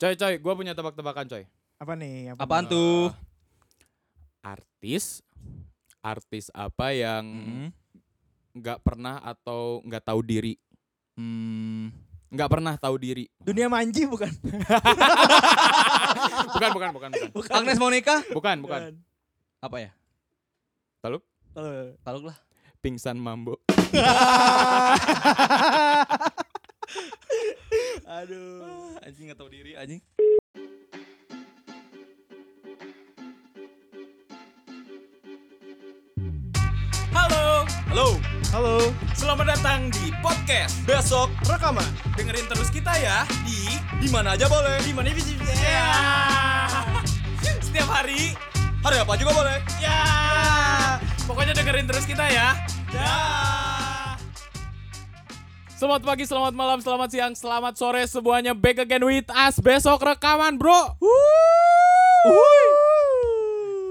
Coy, coy, gue punya tebak-tebakan, coy. Apa nih? Apa Apaan nih? tuh? Artis, artis apa yang Hmm. nggak pernah atau nggak tahu diri? Hmm. Nggak pernah tahu diri. Dunia manji bukan? Bukan, bukan, bukan, bukan. Agnes Monica? Bukan, bukan. Apa ya? Taluk, Kalau Taluk lah. pingsan mambo. Aduh. Anjing gak tahu diri anjing. Halo, Halo. Halo. selamat datang di podcast Besok. Rekaman. Dengerin terus kita ya di Di mana aja boleh. di mana bisa ya. Setiap hari Hari apa juga boleh. ya. Pokoknya dengerin terus kita ya. Ya. Selamat pagi, selamat malam, selamat siang, selamat sore semuanya back again with us besok rekaman bro.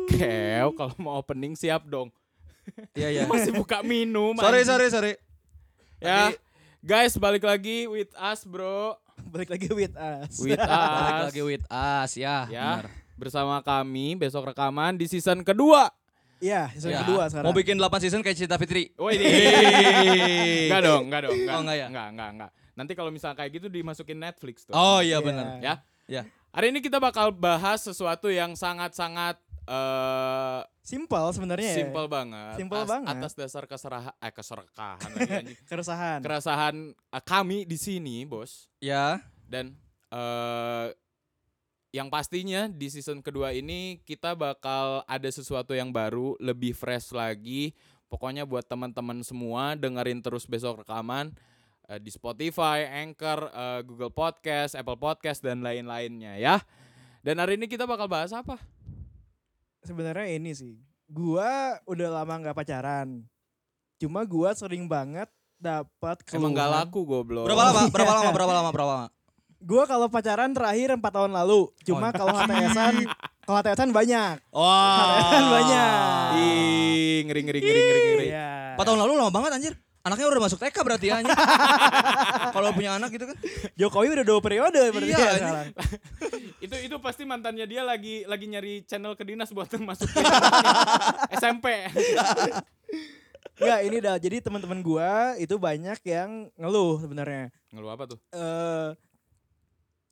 Kew, kalau mau opening siap dong. Iya iya. Masih buka minum. Sorry sorry sorry. Ya, guys balik lagi with us bro. Balik lagi with us. With Balik us. lagi with us ya. ya, benar. bersama kami besok rekaman di season kedua. Iya, season Ya. kedua sekarang. Mau bikin 8 season kayak Cinta Fitri. Woi, enggak dong, enggak dong, enggak. Oh, enggak ya? Enggak, enggak, enggak. Nanti kalau misalnya kayak gitu dimasukin Netflix tuh. Oh iya Iya. benar. Ya. Ya. Hari ini kita bakal bahas sesuatu yang sangat-sangat eh Simpel sebenarnya ya. simple banget. Simple banget. Atas dasar keserahan eh anjing. Keresahan. Keresahan eh, kami di sini, Bos. Ya. Dan eh yang pastinya di season kedua ini kita bakal ada sesuatu yang baru, lebih fresh lagi. Pokoknya buat teman-teman semua dengerin terus besok rekaman eh, di Spotify, Anchor, eh, Google Podcast, Apple Podcast dan lain-lainnya ya. Dan hari ini kita bakal bahas apa? Sebenarnya ini sih. Gua udah lama nggak pacaran. Cuma gua sering banget dapat Emang gak keluhan. laku goblok. Berapa lama? Berapa lama? Berapa lama? Berapa lama? Gua kalau pacaran terakhir 4 tahun lalu. Cuma kalau HTS-an kalau HTS-an banyak. Wah. Kan banyak. Ih, ngeri ngeri ngeri ngeri ngeri. Iya. 4 tahun lalu lama banget anjir. Anaknya udah masuk TK berarti ya anjir. Kalau punya anak gitu kan. Jokowi udah dua periode berarti Iya, ya sekarang. itu itu pasti mantannya dia lagi lagi nyari channel ke dinas buat masukin SMP. Enggak, ini dah. Jadi teman-teman gua itu banyak yang ngeluh sebenarnya. Ngeluh apa tuh? eh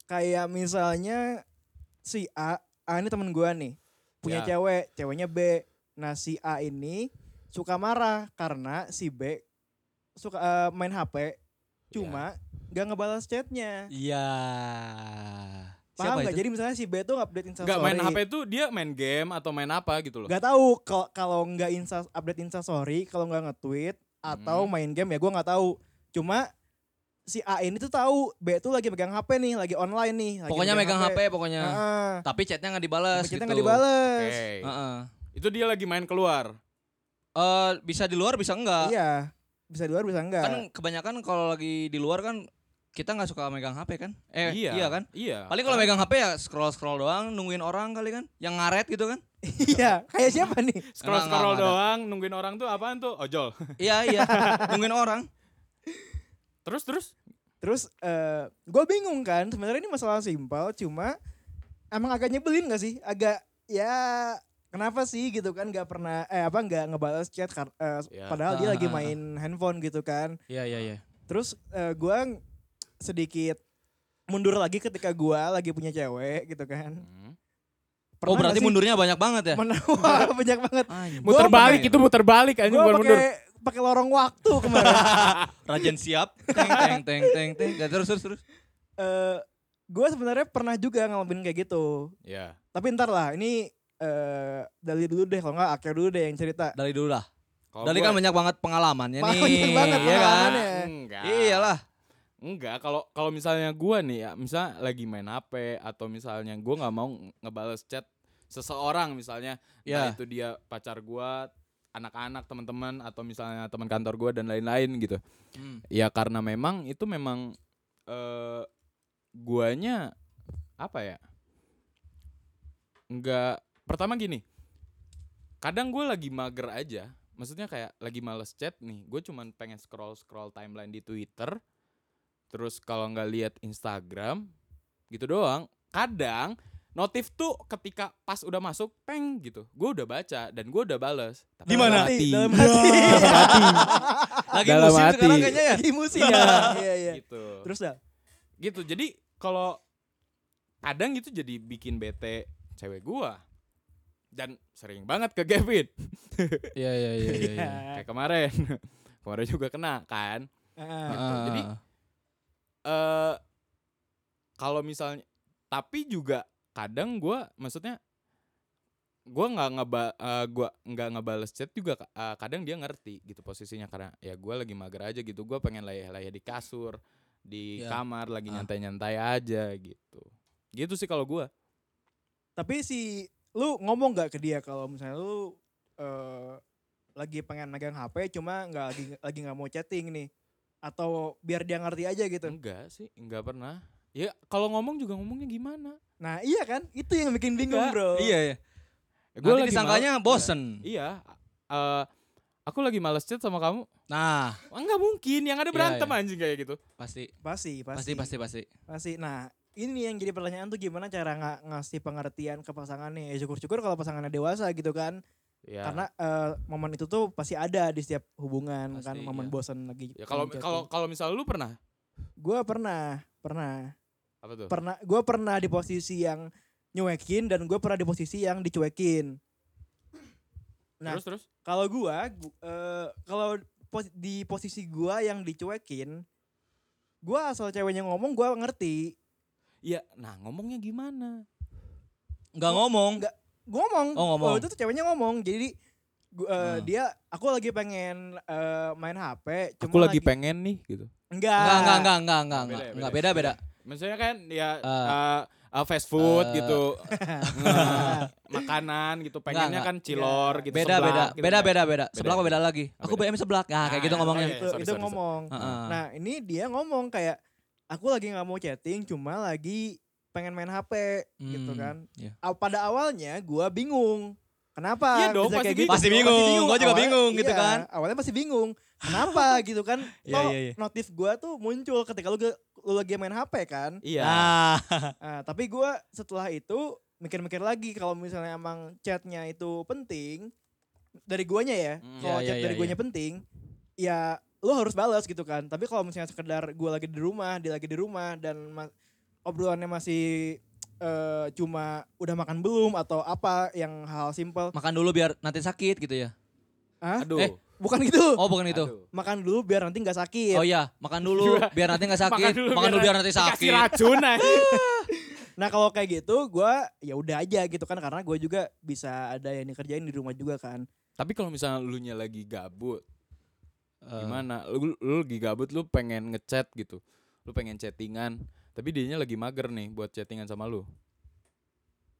kayak misalnya si A, A ini temen gua nih punya Ya. cewek, ceweknya B. Nah si A ini suka marah karena si B suka eh, main HP, cuma nggak ngebalas chatnya. Iya. Paham Siapa nggak? itu? Jadi misalnya si B tuh update instastory. Enggak main HP itu dia main game atau main apa gitu loh. Gak tahu kalau kalau nggak insta update instastory, kalau nggak nge-tweet atau Hmm. main game ya gua nggak tahu. Cuma si A ini tuh tahu B tuh lagi pegang HP nih, lagi online nih. lagi Pokoknya megang HP, pokoknya. Heeh. Tapi chatnya nggak dibalas Kita gitu. nggak dibales. Oke. Heeh. Itu dia lagi main keluar. Eh, bisa di luar bisa enggak? Iya. Bisa di luar bisa enggak. Kan kebanyakan kalau lagi di luar kan kita nggak suka megang HP kan? Eh iya, kan? Iya. Paling kalau megang HP ya scroll scroll doang, nungguin orang kali kan? Yang ngaret gitu kan? Iya, kayak siapa nih? scroll scroll doang nungguin orang tuh apaan tuh? Ojol. iya iya, nungguin orang. Terus terus Terus eh gue bingung kan, sebenarnya ini masalah simpel, cuma emang agak nyebelin gak sih? Agak ya kenapa sih gitu kan nggak pernah eh apa nggak ngebales chat kar- eh, Ya. padahal dia Ah, lagi ah, ah. main handphone gitu kan. Iya iya iya. Terus eh gua sedikit mundur lagi ketika gua lagi punya cewek gitu kan. Hmm. Pernah Oh berarti sih? mundurnya banyak banget ya? Mana- Wah, banyak banget. Gua Muter balik itu muter balik anjing Gue bukan mundur. Pakai lorong waktu kemarin. Rajen siap. Teng teng teng teng teng. Ya, terus terus terus. eh gue sebenarnya pernah juga ngalamin kayak gitu. Ya. Tapi ntar lah, ini eh Dali dulu deh, kalau nggak Akhir dulu deh yang cerita. Dali dulu lah. Kalau Dali gua- kan banyak banget pengalamannya nih. Banyak banget Iya kan? pengalamannya. Enggak. Iyalah. Enggak, kalau kalau misalnya gua nih ya, misalnya lagi main HP atau misalnya gua nggak mau ngebales chat seseorang misalnya, entah Ya. itu dia pacar gua, anak-anak, teman-teman atau misalnya teman kantor gua dan lain-lain gitu. Hmm. Ya karena memang itu memang eh guanya apa ya? Enggak pertama gini. Kadang gue lagi mager aja. Maksudnya kayak lagi males chat nih. Gue cuman pengen scroll-scroll timeline di Twitter. Terus kalau nggak lihat Instagram gitu doang. kadang notif tuh ketika pas udah masuk peng gitu gue udah baca dan gue udah bales Tapi Di mana? dalam hati. Dalam hati. Lagi Dalam musim hati. sekarang kayaknya ya. Lagi musim. Iya. Iya, iya. gitu Terus dah. gitu jadi kalau kadang itu jadi bikin bete cewek gua dan sering banget ke Gavin Iya iya iya Iya. kayak kemarin kemarin juga kena kan Ah. Jadi, eh kalau misalnya tapi juga kadang gua maksudnya gua nggak ngeba eh, gua nggak ngebales chat juga eh, kadang dia ngerti gitu posisinya karena ya gua lagi mager aja gitu gua pengen layah-layah di kasur di Ya. kamar lagi Ah. nyantai-nyantai aja gitu gitu sih kalau gua Tapi si lu ngomong gak ke dia kalau misalnya lu eh, lagi pengen megang HP cuma nggak lagi lagi nggak mau chatting nih atau biar dia ngerti aja gitu. enggak sih enggak pernah ya kalau ngomong juga ngomongnya gimana Nah iya kan itu yang bikin bingung Enggak. bro. Iya iya. Gua Nanti lagi disangkanya mal- bosen. iya eh aku lagi males chat sama kamu Nah, Wah, enggak mungkin yang ada Iya, berantem iya. anjing kayak gitu pasti Pasti pasti pasti pasti pasti. pasti. Nah ini yang jadi pertanyaan tuh gimana cara nga- ngasih pengertian ke pasangannya. Ya syukur-syukur kalau pasangannya dewasa gitu kan. ya Karena eh, momen itu tuh pasti ada di setiap hubungan kan. Pasti, Momen iya. bosan lagi. ya kalau kalau kalau misalnya lu pernah gue pernah pernah apa tuh pernah gue pernah di posisi yang nyuekin dan gue pernah di posisi yang dicuekin. Nah, terus terus kalau gua gu- eh, kalau pos- di posisi gua yang dicuekin, gua asal ceweknya ngomong gua ngerti. Iya, nah ngomongnya gimana? Enggak ngomong. Enggak. Gua ngomong. Oh, ngomong. itu tuh ceweknya ngomong. Jadi gua, eh, Hmm. dia aku lagi pengen eh, main HP, cuma Aku lagi pengen nih gitu. enggak. Enggak enggak enggak enggak enggak enggak. beda beda. Maksudnya kan ya Eh. eh, eh, fast food Eh. gitu. Nge- makanan gitu. Pengennya enggak. kan cilor Enggak. gitu. Beda seblak beda gitu beda kan. beda beda. Seblak apa Beda. beda lagi? Aku beda. BM seblak. Nah, kayak gitu Ah, ngomongnya. oh, iya. itu sorry, itu sorry, ngomong. Heeh. Nah, ini dia ngomong kayak aku lagi nggak mau chatting, cuma lagi pengen main HP gitu Hmm, kan. iya. Aw- Pada awalnya gua bingung. Kenapa Iya dong, bisa pasti kayak gitu. gitu? Pasti bingung, gua juga Awalnya- bingung gitu iya, kan. Awalnya pasti bingung. Kenapa gitu kan? Iya, Toh iya, iya. notif gua tuh muncul ketika lu lu lagi main HP kan. Iya. Ah, Nah, tapi gua setelah itu mikir-mikir lagi kalau misalnya emang chatnya itu penting dari guanya ya. Hmm. Kalau Iya, chat iya, dari iya, guanya penting, ya lu harus balas gitu kan. Tapi kalau misalnya sekedar gua lagi di rumah, dia lagi di rumah dan ma- obrolannya masih eh, cuma udah makan belum atau apa yang hal simpel. makan dulu biar nanti sakit gitu ya. Hah? Aduh. Eh, Bukan gitu. Oh, bukan itu. Aduh. Makan dulu biar nanti nggak sakit. Oh iya, makan dulu biar nanti nggak sakit. Makan dulu biar nanti sakit. racun aja. Nah kalau kayak gitu, gua ya udah aja gitu kan karena gue juga bisa ada yang dikerjain di rumah juga kan. Tapi kalau misalnya lu nya lagi gabut, Eh, gimana? Lu, lu lagi gabut lu pengen ngechat gitu. Lu pengen chattingan, tapi dianya lagi mager nih buat chattingan sama lu.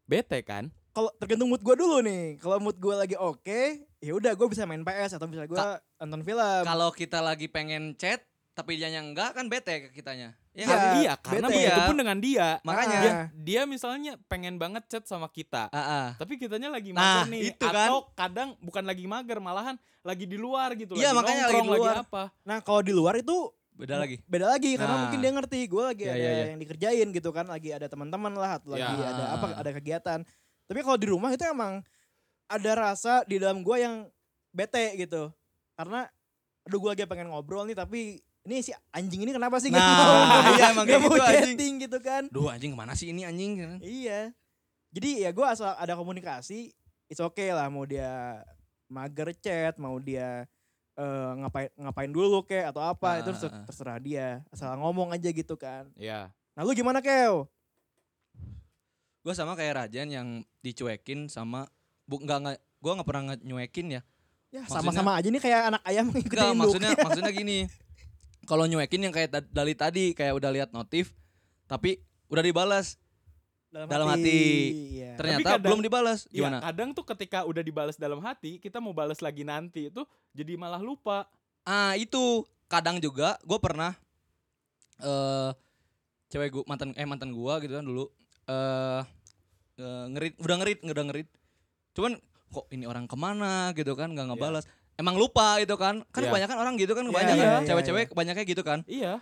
Bete kan? Kalau tergantung mood gue dulu nih. Kalau mood gue lagi oke, ya udah gue bisa main PS atau bisa gue nonton film. Kalau kita lagi pengen chat tapi dia enggak kan bete ke kitanya. Iya, Ya nggak sih? iya, karena bete. begitu Iya. pun dengan dia. Makanya. Dia, dia misalnya pengen banget chat sama kita. Ah, ah. Tapi kitanya lagi Nah, mager nih itu kan. atau kadang bukan lagi mager malahan lagi di luar gitu Iya, lagi makanya lagi di luar. apa. Nah kalau di luar itu Beda lagi. beda lagi karena Nah. mungkin dia ngerti gue lagi Iya, ada iya, iya. yang dikerjain gitu kan, lagi ada teman-teman lah atau lagi Ya. ada apa ada kegiatan. Tapi kalau di rumah itu emang ada rasa di dalam gue yang bete gitu. Karena aduh gue lagi pengen ngobrol nih tapi ini si anjing ini kenapa sih Nah, mau iya, emang kayak mau gitu, anjing. chatting gitu kan? Duh anjing ke mana sih ini anjing? Iya. Jadi ya gue asal ada komunikasi, it's okay lah mau dia mager chat, mau dia eh, ngapain ngapain dulu kek atau apa Ah, itu ah, ah. terserah dia. Asal ngomong aja gitu kan. Iya. Nah lu gimana Keo? Gue sama kayak Rajan yang dicuekin sama bu nggak nggak gue nggak pernah nyuekin ya. Ya sama-sama aja nih kayak anak ayam ngikutin Enggak, induk. maksudnya maksudnya gini. Kalau nyuekin yang kayak dari tadi kayak udah lihat notif tapi udah dibalas. dalam hati. Iya. Ternyata kadang- belum dibalas. Iya, Gimana? kadang tuh ketika udah dibalas dalam hati, kita mau balas lagi nanti itu jadi malah lupa. Ah, itu kadang juga gue pernah eh cewek gua mantan eh mantan gua gitu kan dulu eh eh, ngerit udah ngerit udah ngerit. Cuman kok ini orang ke mana gitu kan nggak ngebalas. Emang lupa itu kan. Kan Iya. kebanyakan orang gitu kan Iya, kebanyakan iya, iya, cewek-cewek iya. kebanyakan gitu kan. Iya.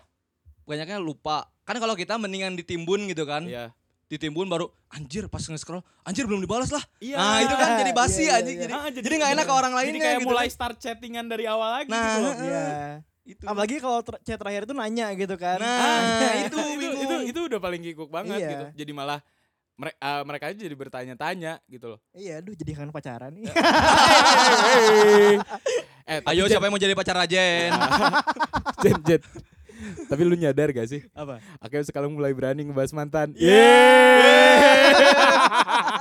Banyaknya lupa. Kan kalau kita mendingan ditimbun gitu kan. Iya. ditimbun baru anjir pas nge-scroll anjir belum dibalas lah. Iya. Nah, itu kan jadi basi Iya, iya, anjing iya. jadi. Ah, Jadi nggak enak ke orang Jadi lainnya kayak gitu mulai kan. start chattingan dari awal lagi Nah, gitu loh. Iya. Itu. Apalagi kalau ter- chat terakhir itu nanya gitu kan. Nah, Ah, itu itu, itu, bingung. itu udah paling kikuk banget Iya. gitu. Jadi malah mere- ah, mereka aja jadi bertanya-tanya gitu loh. Iya, aduh jadi kangen pacaran nih. eh, tapi Ayo Jen, siapa yang mau jadi pacar Rajen? Jen, Jen. Tapi lu nyadar gak sih? Apa? Akhirnya sekarang mulai berani ngebahas mantan.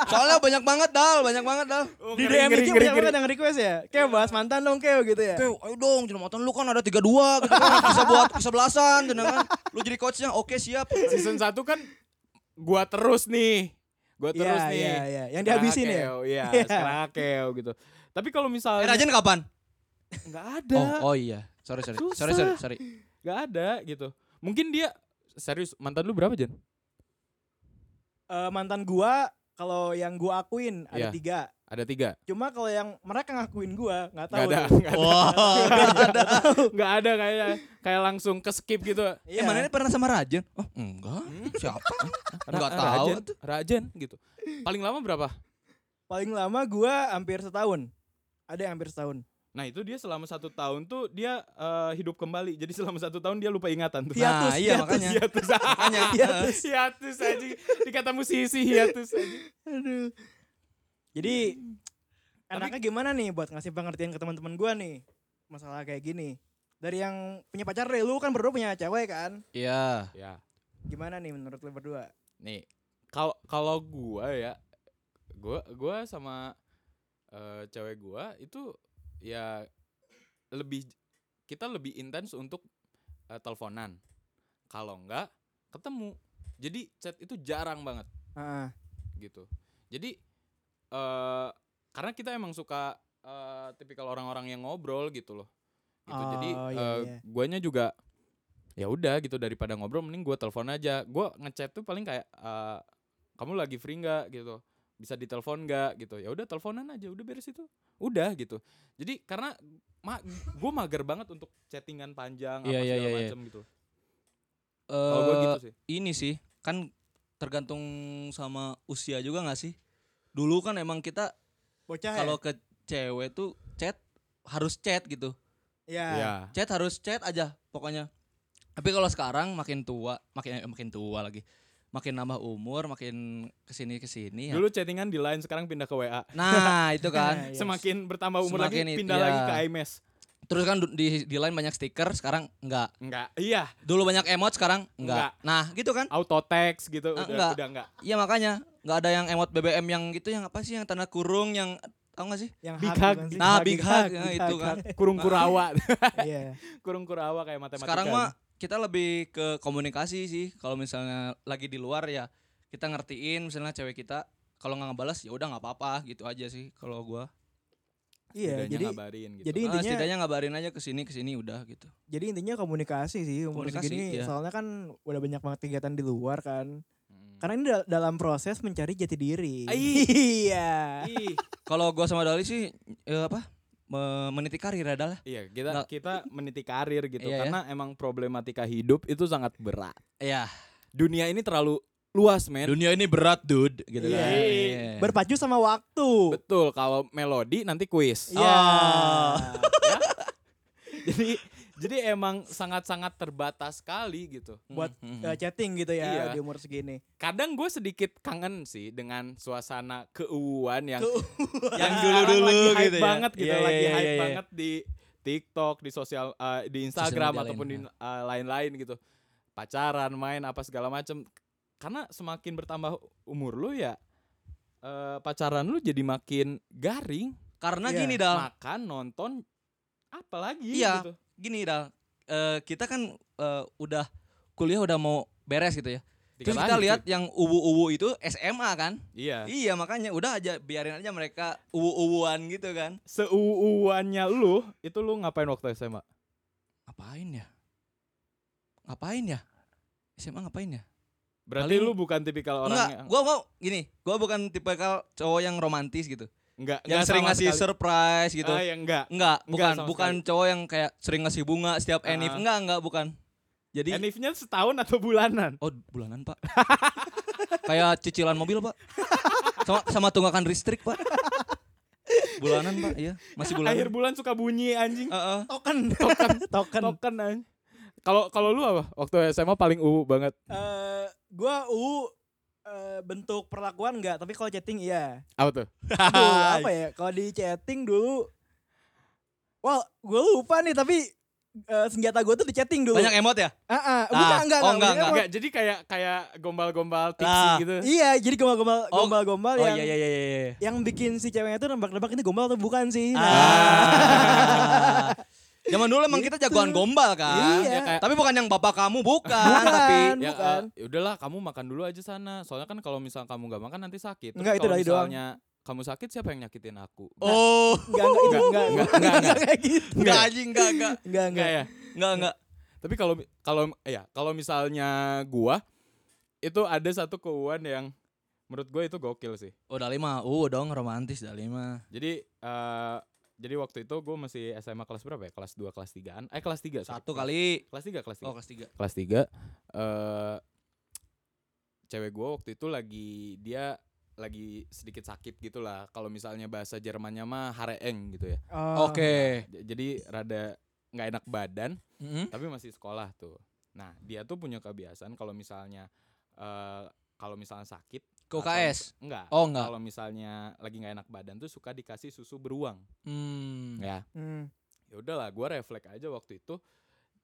Soalnya banyak banget dal, banyak banget dal. Oh, Di DM itu banyak banget yang request ya. Kayak bahas mantan dong, Keo gitu ya. Oke, ayo dong, jenama mantan lu kan ada 32 gitu kan. Bisa buat kesebelasan, jenama kan. Lu jadi coachnya, oke siap. Season 1 kan gua terus nih. Gua Iya, terus nih. iya, iya. Yang Sekarang dihabisin ya? Iya, Iya. sekarang Akeo gitu. Tapi kalau Eh, misalnya Rajen kapan? nggak ada, Oh, oh iya. Sorry, sorry. Susah. Sorry, sorry, sorry. Nggak ada gitu. Mungkin dia serius mantan lu berapa Jen? Eh, mantan gua kalau yang gua akuin ada Iya. tiga. Ada tiga. Cuma kalau yang mereka ngakuin gua nggak tahu. Nggak ada, nggak ada, nggak ada kayak kayak langsung ke skip gitu. Iya. Eh, mana ini pernah sama Rajen? Oh, enggak. Siapa? Enggak Ra- tahu. Rajen gitu. Paling lama berapa? Paling lama gua hampir setahun. Ada yang hampir setahun. Nah itu dia selama satu tahun tuh dia eh, hidup kembali. Jadi selama satu tahun dia lupa ingatan tuh. Hiatus, Nah, iya hiatus. makanya. hiatus, Makanya. hiatus, hiatus aja. Dikata musisi hiatus aja. Aduh. Jadi enaknya gimana nih buat ngasih pengertian ke teman-teman gua nih masalah kayak gini. Dari yang punya pacar deh, lu kan berdua punya cewek kan? Iya. Ya, Gimana nih menurut lu berdua? nih kalau kalau gua ya, gua gua sama eh, cewek gua itu ya lebih kita lebih intens untuk eh, teleponan. Kalau enggak ketemu. Jadi chat itu jarang banget. Heeh. gitu. Jadi eh karena kita emang suka eh, tipikal orang-orang yang ngobrol gitu loh. Gitu. Jadi Oh, iya, eh, iya. guanya juga ya udah gitu daripada ngobrol mending gua telepon aja. Gua ngechat tuh paling kayak eh, kamu lagi free nggak gitu. Bisa ditelepon nggak gitu. Ya udah teleponan aja, udah beres itu. Udah gitu. Jadi karena ma gue mager banget untuk chattingan panjang Iya, apa iya, segala iya, iya. macem gitu. Kalau gue sih. ini sih kan tergantung sama usia juga nggak sih? Dulu kan emang kita Bocah kalau ke cewek tuh chat harus chat gitu. ya? Iya. Chat harus chat aja pokoknya. Tapi kalau sekarang makin tua, makin eh, makin tua lagi. Makin nambah umur, makin ke sini ke sini ya. Dulu chattingan di line sekarang pindah ke WA. Nah, itu kan. Yes. Semakin bertambah umur Semakin lagi it- pindah iya. lagi ke iMess. Terus kan di di line banyak stiker, sekarang enggak. Enggak. Iya, Dulu banyak emot, sekarang Enggak. enggak. Nah, gitu kan? auto text gitu Ah, udah enggak. udah enggak. Iya makanya nggak ada yang emot BBM yang gitu yang apa sih yang tanda kurung yang tahu nggak sih? Yang Big hug hug. Nah, Hug, big hug, nah, itu kan. Kurung kurawa. Iya. Kurung kurawa kayak matematika. Sekarang mah kita lebih ke komunikasi sih. Kalau misalnya lagi di luar ya kita ngertiin misalnya cewek kita kalau nggak ngebalas ya udah nggak apa-apa gitu aja sih kalau gua. Iya, Setidaknya jadi ngabarin gitu. jadi Ah, intinya setidaknya ngabarin aja ke sini ke sini udah gitu. jadi intinya komunikasi sih umur Komunikasi, segini iya. soalnya kan udah banyak banget kegiatan di luar kan. Hmm. Karena ini dal- dalam proses mencari jati diri. Ai. iya. Ih, Kalau gua sama Dali sih eh, apa? Me- meniti karir adalah. iya kita Nggak- kita meniti karir gitu Iya, ya. karena emang problematika hidup itu sangat berat. Iya. Dunia ini terlalu luas, men. Dunia ini berat, dude, gitu Iya. kan. Iya. Berpacu sama waktu. Betul, kalau melodi nanti kuis. Iya. Ah. Ya. Jadi jadi emang sangat-sangat terbatas sekali gitu. Buat eh, chatting gitu ya Iya. di umur segini. Kadang gue sedikit kangen sih dengan suasana keuuan yang Keuuan. yang dulu-dulu hype gitu ya. banget gitu, Iya, lagi iya, hype iya, iya. banget di TikTok, di sosial eh, di Instagram media ataupun lain, di eh, lain-lain gitu. Pacaran, main apa segala macem Karena semakin bertambah umur lu ya eh, pacaran lu jadi makin garing. Karena Iya. gini Dal, Makan, nonton apalagi Iya. gitu. Gini Dal. Eh, kita kan eh, udah kuliah udah mau beres gitu ya. Terus Dikit kita lihat yang uwu-uwu itu SMA kan? Iya. Iya makanya udah aja biarin aja mereka uwu-uwuan gitu kan. Seuuannya lu itu lu ngapain waktu SMA? Ngapain ya? Ngapain ya? SMA ngapain ya? Berarti Paling- lu bukan tipikal orang Enggak, yang gua gua gini, gua bukan tipe cowok yang romantis gitu. Enggak, yang enggak sering ngasih sekali. surprise gitu. Ah, ya enggak. Enggak, Enggak bukan sama bukan cowok yang kayak sering ngasih bunga setiap Ah. enif. Enggak, enggak, bukan. Jadi Enifnya setahun atau bulanan? oh bulanan, Pak. Kayak cicilan mobil, Pak. Sama sama tunggakan listrik, Pak. Bulanan, Pak, iya. Masih bulanan. Akhir bulan suka bunyi anjing. Heeh. Token. Token. Token. Token anjing. Kalau kalau lu apa? Waktu SMA paling uu banget. Eh, gua U eh, bentuk perlakuan enggak, tapi kalau chatting iya. Apa tuh? Aduh, apa ya? Kalau di chatting dulu Wah, gue lupa nih tapi eh, senjata gue tuh di chatting dulu. Banyak emot ya? Ah, ah, Ah, bukan, enggak, oh, enggak, enggak. Enggak, jadi kayak kayak gombal-gombal tipsy Ah. gitu. Iya, jadi gombal-gombal Oh. gombal-gombal Oh yang iya iya iya iya. yang bikin si ceweknya tuh nebak-nebak ini gombal atau bukan sih. Nah, Ah. Zaman dulu emang kita Gitu. jagoan gombal kan. Iya. Ya, kayak- Tapi bukan yang bapak kamu bukan, Bukan. tapi ya, bukan. eh, ya udahlah kamu makan dulu aja sana. Soalnya kan kalau misal kamu nggak makan nanti sakit. Terus Enggak, itu dari doang. misalnya kamu sakit siapa yang nyakitin aku? Oh, enggak enggak enggak enggak, enggak enggak, enggak kayak gitu. enggak anjing enggak enggak. Enggak Enggak enggak. ya. Enggak enggak. Tapi kalau kalau ya kalau misalnya gua itu ada satu keuangan yang menurut gue itu gokil sih. Oh, Dali mah, uh dong romantis Dali mah. Jadi eh jadi waktu itu gue masih SMA kelas berapa ya? Kelas 2, kelas 3-an. Eh kelas 3. Satu kali. Kelas 3, kelas 3. Oh, kelas 3. kelas 3 eh cewek gue waktu itu lagi dia lagi sedikit sakit gitu lah. Kalau misalnya bahasa Jermannya mah hareeng gitu ya. Oh. Oke. J- Jadi rada nggak enak badan Mm-mm. tapi masih sekolah tuh. Nah, dia tuh punya kebiasaan kalau misalnya eh kalau misalnya sakit Ke atau- UKS. enggak. Oh, enggak. Kalau misalnya lagi nggak enak badan tuh suka dikasih susu beruang, Hmm. ya. Hmm. Ya udahlah, gua refleks aja waktu itu.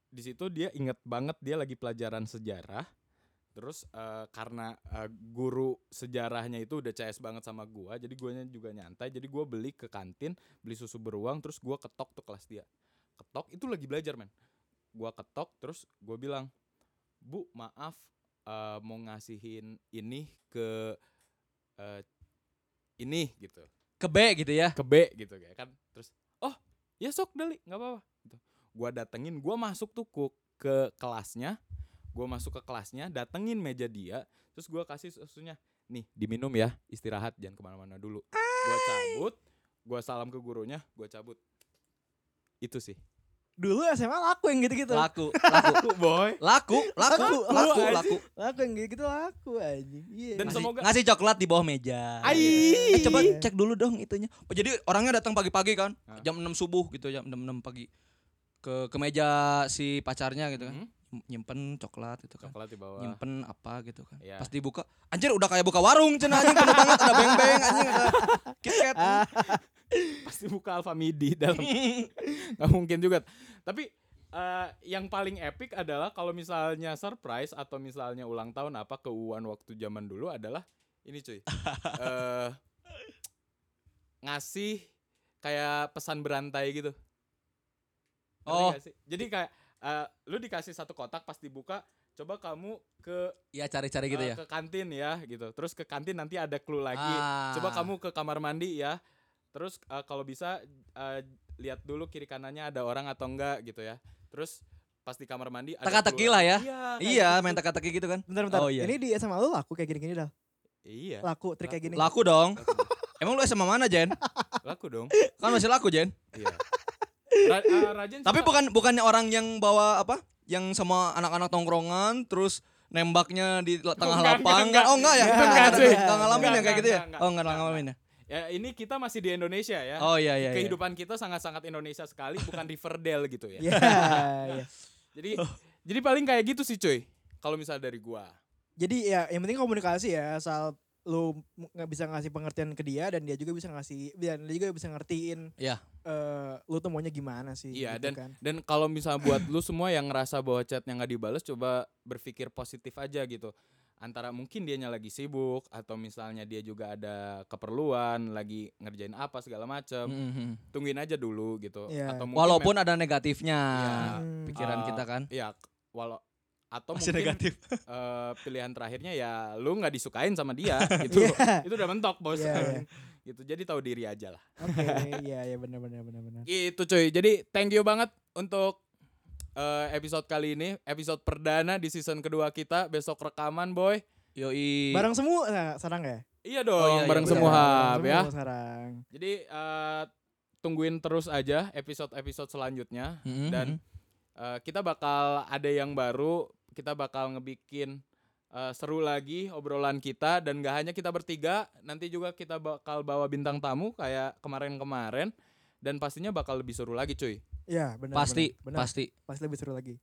Di situ dia inget banget dia lagi pelajaran sejarah. Terus eh, karena eh, guru sejarahnya itu udah CS banget sama gua, jadi guanya juga nyantai. Jadi gua beli ke kantin, beli susu beruang, terus gua ketok tuh kelas dia. Ketok itu lagi belajar, men. Gua ketok terus gua bilang, "Bu, maaf eh, mau ngasihin ini ke eh, ini gitu." Ke B gitu ya. ke B gitu ya kan terus oh ya sok dali nggak apa-apa gitu. gua datengin gua masuk tuh ku- ke kelasnya gua masuk ke kelasnya datengin meja dia terus gua kasih susunya nih diminum ya istirahat jangan ke mana-mana dulu gua cabut gua salam ke gurunya gua cabut itu sih Dulu SMA laku yang gitu-gitu. Laku, laku. boy Laku, laku, Laku, laku, laku. laku. Laku yang gitu-gitu laku anjing. Iya. Dan Ngasih, semoga- ngasih coklat di bawah meja. Ai. Eh coba Iya. cek dulu dong itunya. Oh, jadi orangnya datang pagi-pagi kan, jam 6 subuh gitu, jam 6, 6 pagi. Ke ke meja si pacarnya gitu kan. Hmm, Nyimpen coklat gitu kan. coklat di bawah Nyimpen apa gitu kan. Iya. Pas dibuka, anjir udah kayak buka warung cenah anjing penuh banget ada beng-beng anjing ada KitKat. pasti buka Alfamidi dalam nggak mungkin juga tapi eh, yang paling epic adalah kalau misalnya surprise atau misalnya ulang tahun apa keuuan waktu zaman dulu adalah ini cuy eh ngasih kayak pesan berantai gitu Oh. jadi kayak eh, lu dikasih satu kotak pas dibuka coba kamu ke Iya cari-cari gitu eh, ya. ke kantin ya gitu terus ke kantin nanti ada clue lagi Ah. coba kamu ke kamar mandi ya terus eh, kalau bisa eh, lihat dulu kiri kanannya ada orang atau enggak gitu ya terus pas di kamar mandi ada Teka-teki lah ya. iya Iya, gitu. main teka-teki gitu kan. Bentar bentar. Oh, iya. Ini di SMA lu laku kayak gini-gini dah. iya Laku trik kayak gini. Laku dong. laku, Emang lu SMA mana, Jen? laku dong Kan masih laku, Jen. iya Ra- Rajen Tapi bukan bukannya orang yang bawa apa? Yang sama anak-anak tongkrongan terus nembaknya di tengah Enggak, lapangan. enggak. Oh enggak ya? Enggak, enggak, enggak, cuy. enggak ngalamin ya kayak gitu ya? Oh, enggak ngalamin ya. ya ini kita masih di Indonesia ya Oh iya iya. iya. kehidupan kita sangat-sangat Indonesia sekali bukan Riverdale gitu ya Iya, iya. jadi jadi paling kayak gitu sih cuy kalau misalnya dari gua Jadi ya yang penting komunikasi ya asal lu m- nggak bisa ngasih pengertian ke dia dan dia juga bisa ngasih dan dia juga bisa ngertiin Iya. eh, lu tuh maunya gimana sih Iya gitu dan kan. dan kalau misalnya buat lu semua yang ngerasa bahwa chatnya nggak dibales coba berpikir positif aja gitu antara mungkin dianya lagi sibuk atau misalnya dia juga ada keperluan lagi ngerjain apa segala macam Mhm. tungguin aja dulu gitu Iya. atau mungkin Walaupun ada negatifnya. Hmm. pikiran Eh, kita kan. ya walau atau Masih mungkin negatif. eh, pilihan terakhirnya ya lu nggak disukain sama dia gitu Iya. itu udah mentok bos Iya, iya. gitu jadi tahu diri aja lah Oke, iya iya benar benar benar benar. Gitu cuy. Jadi thank you banget untuk eh, episode kali ini, episode perdana di season kedua kita. Besok rekaman boy. Yoi. Bareng semua nah, sarang ya? Iya dong, Oh, iya, bareng iya, semua Iya, hab ya. sarang. Jadi eh, tungguin terus aja episode-episode selanjutnya Mhm, dan mhm. Eh, kita bakal ada yang baru, kita bakal ngebikin eh, seru lagi obrolan kita dan gak hanya kita bertiga, nanti juga kita bakal bawa bintang tamu kayak kemarin-kemarin dan pastinya bakal lebih seru lagi cuy. Ya benar. Pasti, benar, benar. pasti. pasti lebih seru lagi.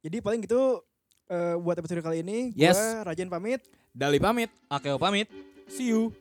Jadi paling gitu eh, buat episode kali ini, Yes. gua Rajen pamit. Dali pamit, Akeo pamit. see you.